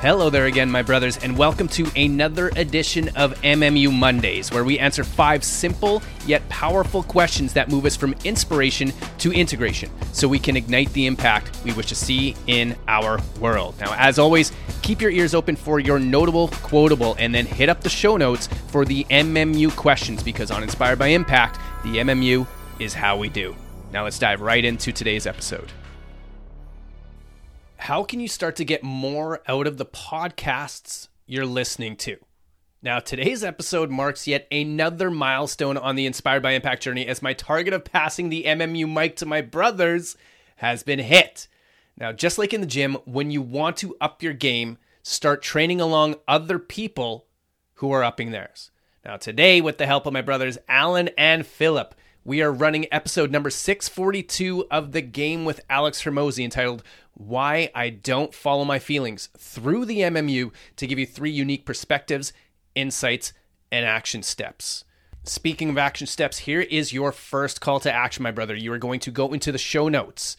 Hello there again, my brothers, and welcome to another edition of MMU Mondays, where we answer five simple yet powerful questions that move us from inspiration to integration so we can ignite the impact we wish to see in our world. Now, as always, keep your ears open for your notable quotable and then hit up the show notes for the MMU questions because on Inspired by Impact, the MMU is how we do. Now, let's dive right into today's episode how can you start to get more out of the podcasts you're listening to? Now, today's episode marks yet another milestone on the Inspired by Impact journey as my target of passing the MMU mic to my brothers has been hit. Now, just like in the gym, when you want to up your game, start training along other people who are upping theirs. Now, today, with the help of my brothers Allan and Philip, we are running episode number 642 of The Game with Alex Hormozi entitled Why I Don't Follow My Feelings through the MMU to give you three unique perspectives, insights, and action steps. Speaking of action steps, here is your first call to action, my brother. You are going to go into the show notes.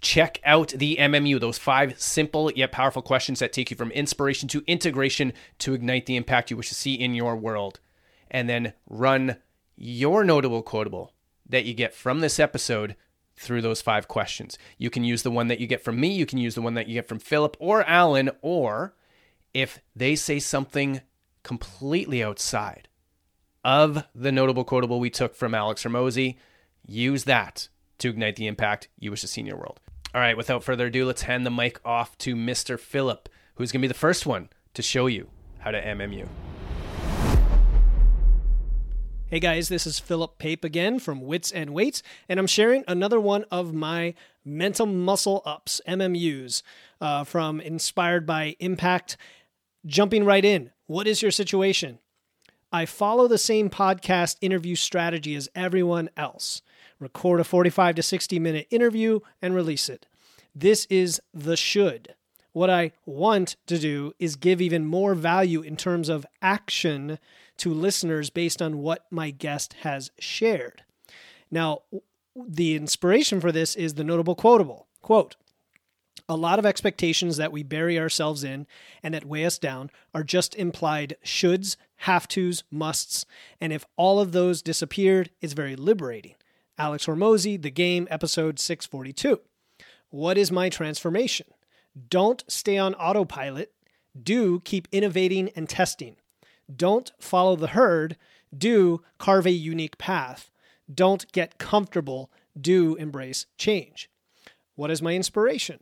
Check out the MMU, those five simple yet powerful questions that take you from inspiration to integration to ignite the impact you wish to see in your world. And then run your notable quotable that you get from this episode through those five questions. You can use the one that you get from me, you can use the one that you get from Philip or Allan, or if they say something completely outside of the notable quotable we took from Alex Hormozi, use that to ignite the impact you wish to see in your world. All right, without further ado, let's hand the mic off to Mr. Philip, who's going to be the first one to show you how to MMU. Hey guys, this is Philip Pape again from Wits and Weights, and I'm sharing another one of my mental muscle ups, MMUs, uh, from Inspired by Impact. Jumping right in, what is your situation? I follow the same podcast interview strategy as everyone else record a 45 to 60 minute interview and release it. This is the should. What I want to do is give even more value in terms of action to listeners based on what my guest has shared. Now, the inspiration for this is the notable quotable quote, a lot of expectations that we bury ourselves in and that weigh us down are just implied shoulds, have tos, musts, and if all of those disappeared, it's very liberating. Alex Hormozi, The Game, episode 642. What is my transformation? Don't stay on autopilot. Do keep innovating and testing. Don't follow the herd. Do carve a unique path. Don't get comfortable. Do embrace change. What is my inspiration?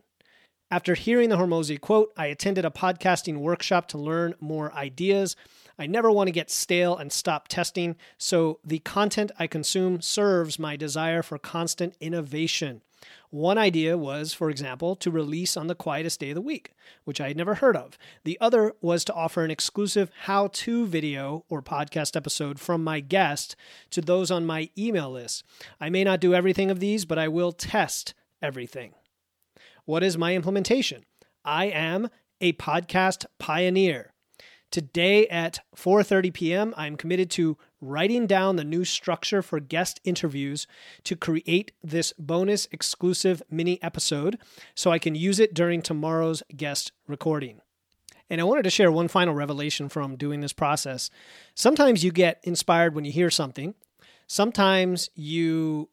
After hearing the Hormozi quote, I attended a podcasting workshop to learn more ideas. I never want to get stale and stop testing, so the content I consume serves my desire for constant innovation. One idea was, for example, to release on the quietest day of the week, which I had never heard of. The other was to offer an exclusive how to video or podcast episode from my guest to those on my email list. I may not do everything of these, but I will test everything. What is my implementation? I am a podcast pioneer. Today at 4:30 p.m., I'm committed to writing down the new structure for guest interviews to create this bonus exclusive mini episode so I can use it during tomorrow's guest recording. And I wanted to share one final revelation from doing this process. Sometimes you get inspired when you hear something. Sometimes you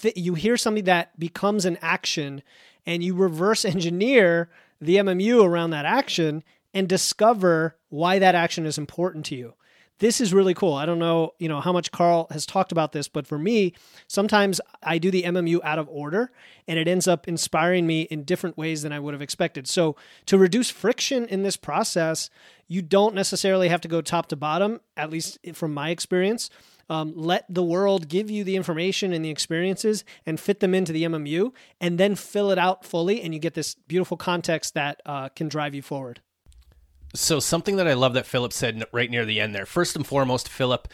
th- you hear something that becomes an action and you reverse engineer the MMU around that action and discover why that action is important to you. This is really cool. I don't know, you know, how much Carl has talked about this, but for me, sometimes I do the MMU out of order and it ends up inspiring me in different ways than I would have expected. So, to reduce friction in this process, you don't necessarily have to go top to bottom, at least from my experience. Um, let the world give you the information and the experiences and fit them into the MMU, and then fill it out fully, and you get this beautiful context that uh, can drive you forward. So something that I love that Philip said right near the end there. First and foremost, Philip,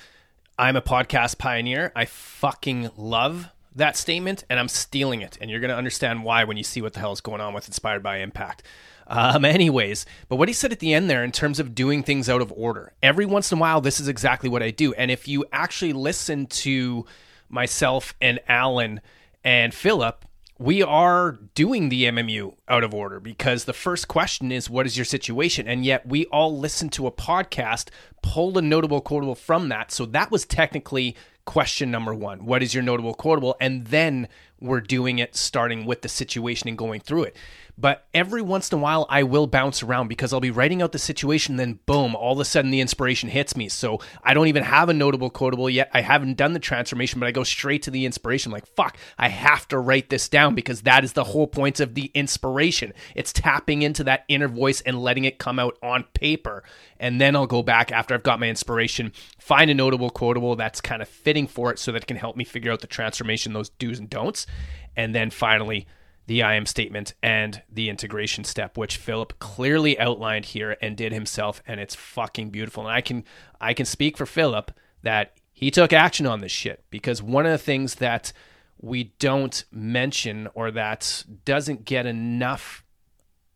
I'm a podcast pioneer. I fucking love that statement and I'm stealing it. And you're going to understand why when you see what the hell is going on with Inspired by Impact. Um, anyways, but what he said at the end there in terms of doing things out of order, every once in a while, this is exactly what I do. And if you actually listen to myself and Allan and Philip, we are doing the MMU out of order because the first question is, What is your situation? And yet we all listened to a podcast, pulled a notable quotable from that. So that was technically question number one What is your notable quotable? And then we're doing it starting with the situation and going through it. But every once in a while, I will bounce around because I'll be writing out the situation, then boom, all of a sudden the inspiration hits me. So I don't even have a notable quotable yet. I haven't done the transformation, but I go straight to the inspiration. Like, fuck, I have to write this down because that is the whole point of the inspiration. It's tapping into that inner voice and letting it come out on paper. And then I'll go back after I've got my inspiration, find a notable quotable that's kind of fitting for it so that it can help me figure out the transformation, those do's and don'ts. And then finally, the I am statement and the integration step, which Philip clearly outlined here and did himself, and it's fucking beautiful. And I can I can speak for Philip that he took action on this shit because one of the things that we don't mention or that doesn't get enough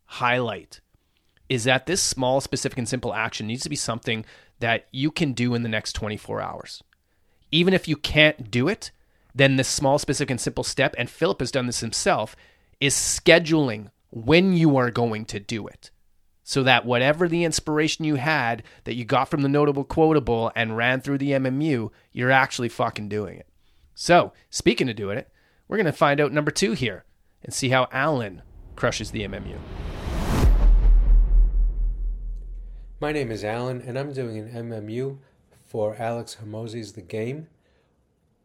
highlight is that this small, specific, and simple action needs to be something that you can do in the next 24 hours. Even if you can't do it, then this small, specific, and simple step, and Philip has done this himself, is scheduling when you are going to do it. So that whatever the inspiration you had that you got from the notable quotable and ran through the MMU, you're actually fucking doing it. So, speaking of doing it, we're going to find out number two here and see how Allan crushes the MMU. My name is Allan, and I'm doing an MMU for Alex Hormozi's The Game,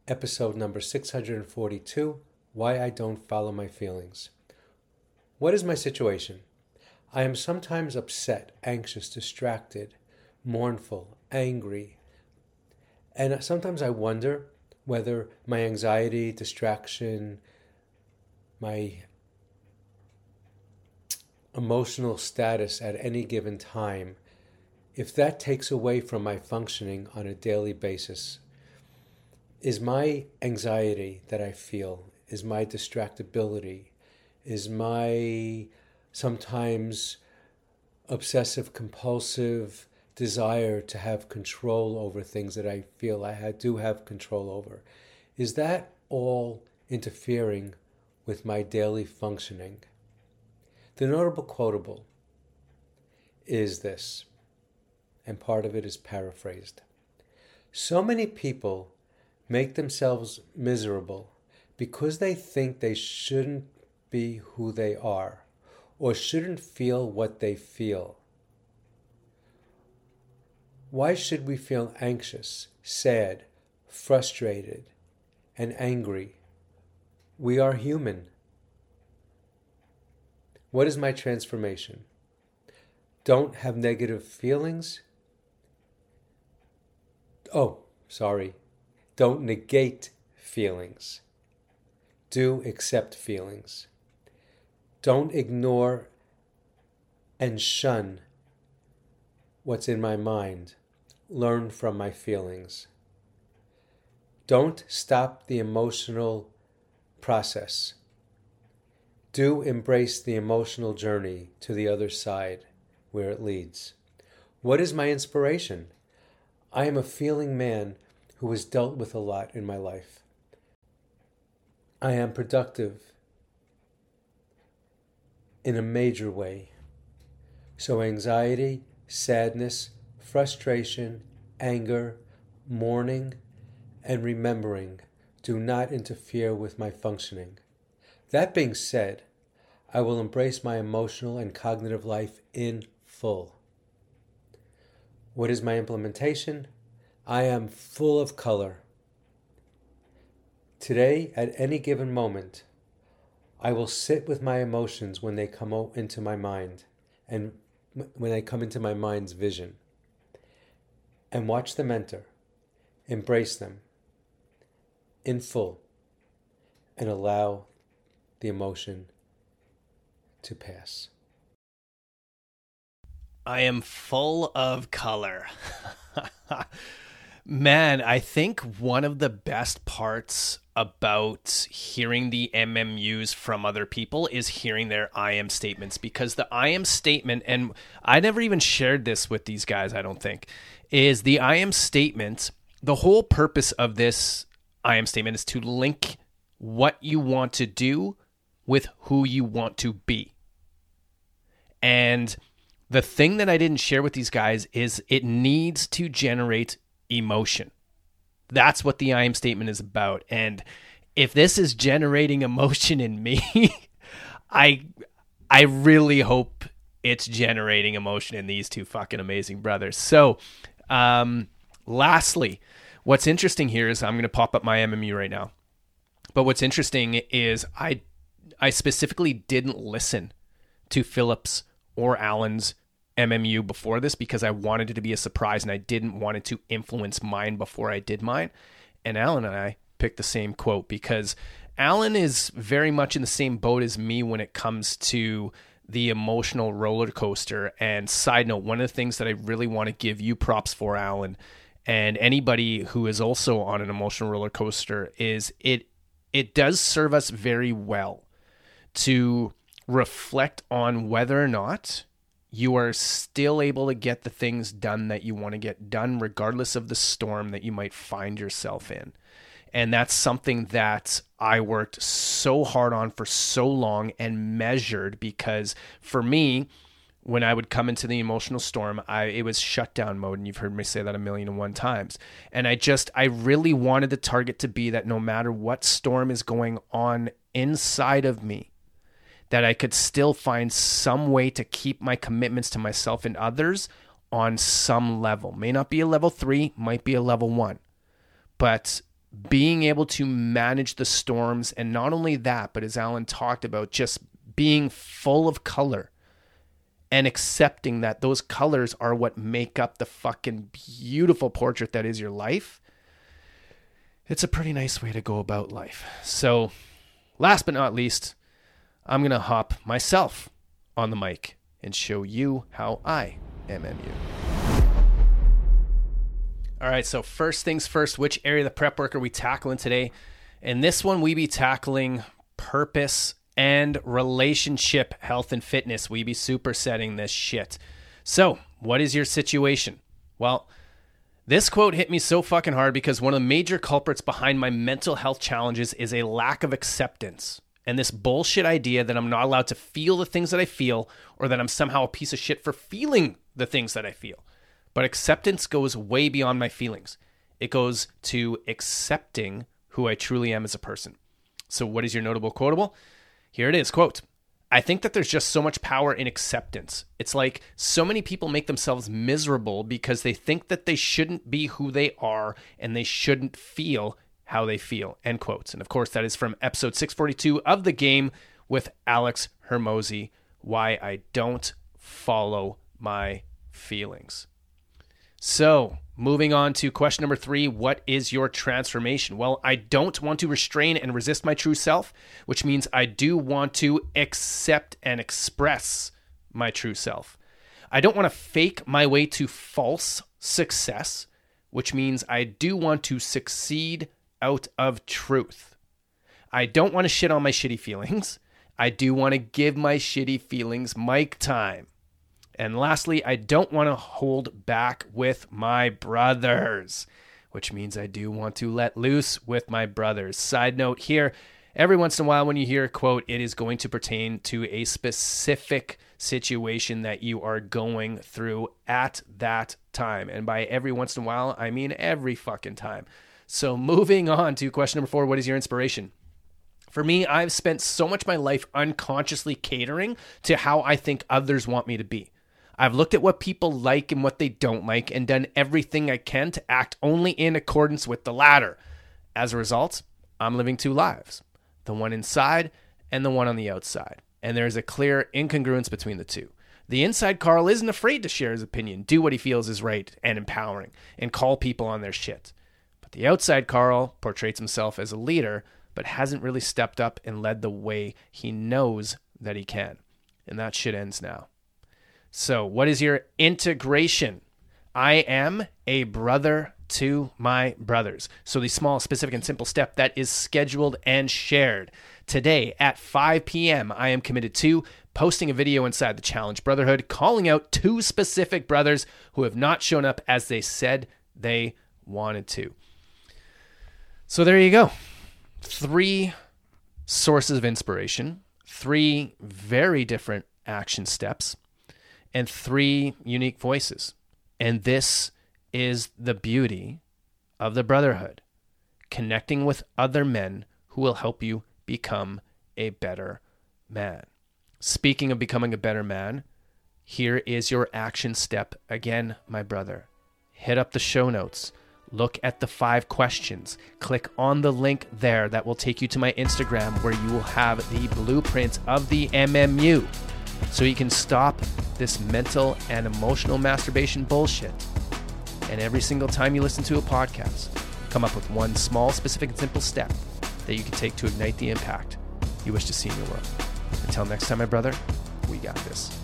episode number 642 why I don't follow my feelings. What is my situation? I am sometimes upset, anxious, distracted, mournful, angry. And sometimes I wonder whether my anxiety, distraction, my emotional status at any given time, if that takes away from my functioning on a daily basis, is my anxiety that I feel, is my distractibility, is my sometimes obsessive compulsive desire to have control over things that I feel I do have control over. Is that all interfering with my daily functioning? The notable quotable is this, and part of it is paraphrased. So many people make themselves miserable because they think they shouldn't be who they are or shouldn't feel what they feel. Why should we feel anxious, sad, frustrated, and angry? We are human. What is my transformation? Don't have negative feelings? Oh, sorry. Don't negate feelings. Do accept feelings. Don't ignore and shun what's in my mind. Learn from my feelings. Don't stop the emotional process. Do embrace the emotional journey to the other side where it leads. What is my inspiration? I am a feeling man who has dealt with a lot in my life. I am productive in a major way. So, anxiety, sadness, frustration, anger, mourning, and remembering do not interfere with my functioning. That being said, I will embrace my emotional and cognitive life in full. What is my implementation? I am full of color. Today, at any given moment, I will sit with my emotions when they come into my mind and when they come into my mind's vision and watch them enter, embrace them in full, and allow the emotion to pass. I am full of color. Man, I think one of the best parts about hearing the MMUs from other people is hearing their I am statements because the I am statement, and I never even shared this with these guys, I don't think, is the I am statement. The whole purpose of this I am statement is to link what you want to do with who you want to be. And the thing that I didn't share with these guys is it needs to generate emotion. That's what the I am statement is about. And if this is generating emotion in me, I I really hope it's generating emotion in these two fucking amazing brothers. So, um, lastly, what's interesting here is I'm going to pop up my MMU right now. But what's interesting is I I specifically didn't listen to Philip's or Allan's MMU before this because I wanted it to be a surprise and I didn't want it to influence mine before I did mine. And Allan and I picked the same quote because Allan is very much in the same boat as me when it comes to the emotional roller coaster. And side note, one of the things that I really want to give you props for, Allan, and anybody who is also on an emotional roller coaster is it it does serve us very well to reflect on whether or not you are still able to get the things done that you want to get done, regardless of the storm that you might find yourself in. And that's something that I worked so hard on for so long and measured because for me, when I would come into the emotional storm, I it was shutdown mode, and you've heard me say that a million and one times. And I just I really wanted the target to be that no matter what storm is going on inside of me, that I could still find some way to keep my commitments to myself and others on some level. May not be a level three, might be a level one. But being able to manage the storms, and not only that, but as Allan talked about, just being full of color and accepting that those colors are what make up the fucking beautiful portrait that is your life. It's a pretty nice way to go about life. So, last but not least, I'm going to hop myself on the mic and show you how I MMU. All right, so first things first, which area of the prep work are we tackling today? In this one, we be tackling purpose and relationship health and fitness. We be supersetting this shit. So, what is your situation? Well, this quote hit me so fucking hard because one of the major culprits behind my mental health challenges is a lack of acceptance and this bullshit idea that I'm not allowed to feel the things that I feel or that I'm somehow a piece of shit for feeling the things that I feel. But acceptance goes way beyond my feelings. It goes to accepting who I truly am as a person. So what is your notable quotable? Here it is, quote, I think that there's just so much power in acceptance. It's like so many people make themselves miserable because they think that they shouldn't be who they are and they shouldn't feel how they feel. End quotes. And of course, that is from episode 642 of the game with Alex Hormozi Why I Don't Follow My Feelings. So, moving on to question number three What is your transformation? Well, I don't want to restrain and resist my true self, which means I do want to accept and express my true self. I don't want to fake my way to false success, which means I do want to succeed out of truth. I don't want to shit on my shitty feelings. I do want to give my shitty feelings mic time. And lastly, I don't want to hold back with my brothers, which means I do want to let loose with my brothers. Side note here every once in a while, when you hear a quote, it is going to pertain to a specific situation that you are going through at that time. And by every once in a while, I mean every fucking time. So, moving on to question number four what is your inspiration? For me, I've spent so much of my life unconsciously catering to how I think others want me to be. I've looked at what people like and what they don't like and done everything I can to act only in accordance with the latter. As a result, I'm living two lives the one inside and the one on the outside. And there's a clear incongruence between the two. The inside Carl isn't afraid to share his opinion, do what he feels is right and empowering, and call people on their shit. But the outside Carl portrays himself as a leader, but hasn't really stepped up and led the way he knows that he can. And that shit ends now. So, what is your integration? I am a brother to my brothers. So, the small, specific, and simple step that is scheduled and shared. Today at 5 p.m., I am committed to posting a video inside the Challenge Brotherhood calling out two specific brothers who have not shown up as they said they wanted to. So there you go. Three sources of inspiration, three very different action steps and three unique voices. And this is the beauty of the brotherhood connecting with other men who will help you become a better man. Speaking of becoming a better man, here is your action step again, my brother. Hit up the show notes. Look at the five questions. Click on the link there that will take you to my Instagram where you will have the blueprint of the MMU so you can stop this mental and emotional masturbation bullshit. And every single time you listen to a podcast, come up with one small, specific, and simple step that you can take to ignite the impact you wish to see in your world. Until next time, my brother, we got this.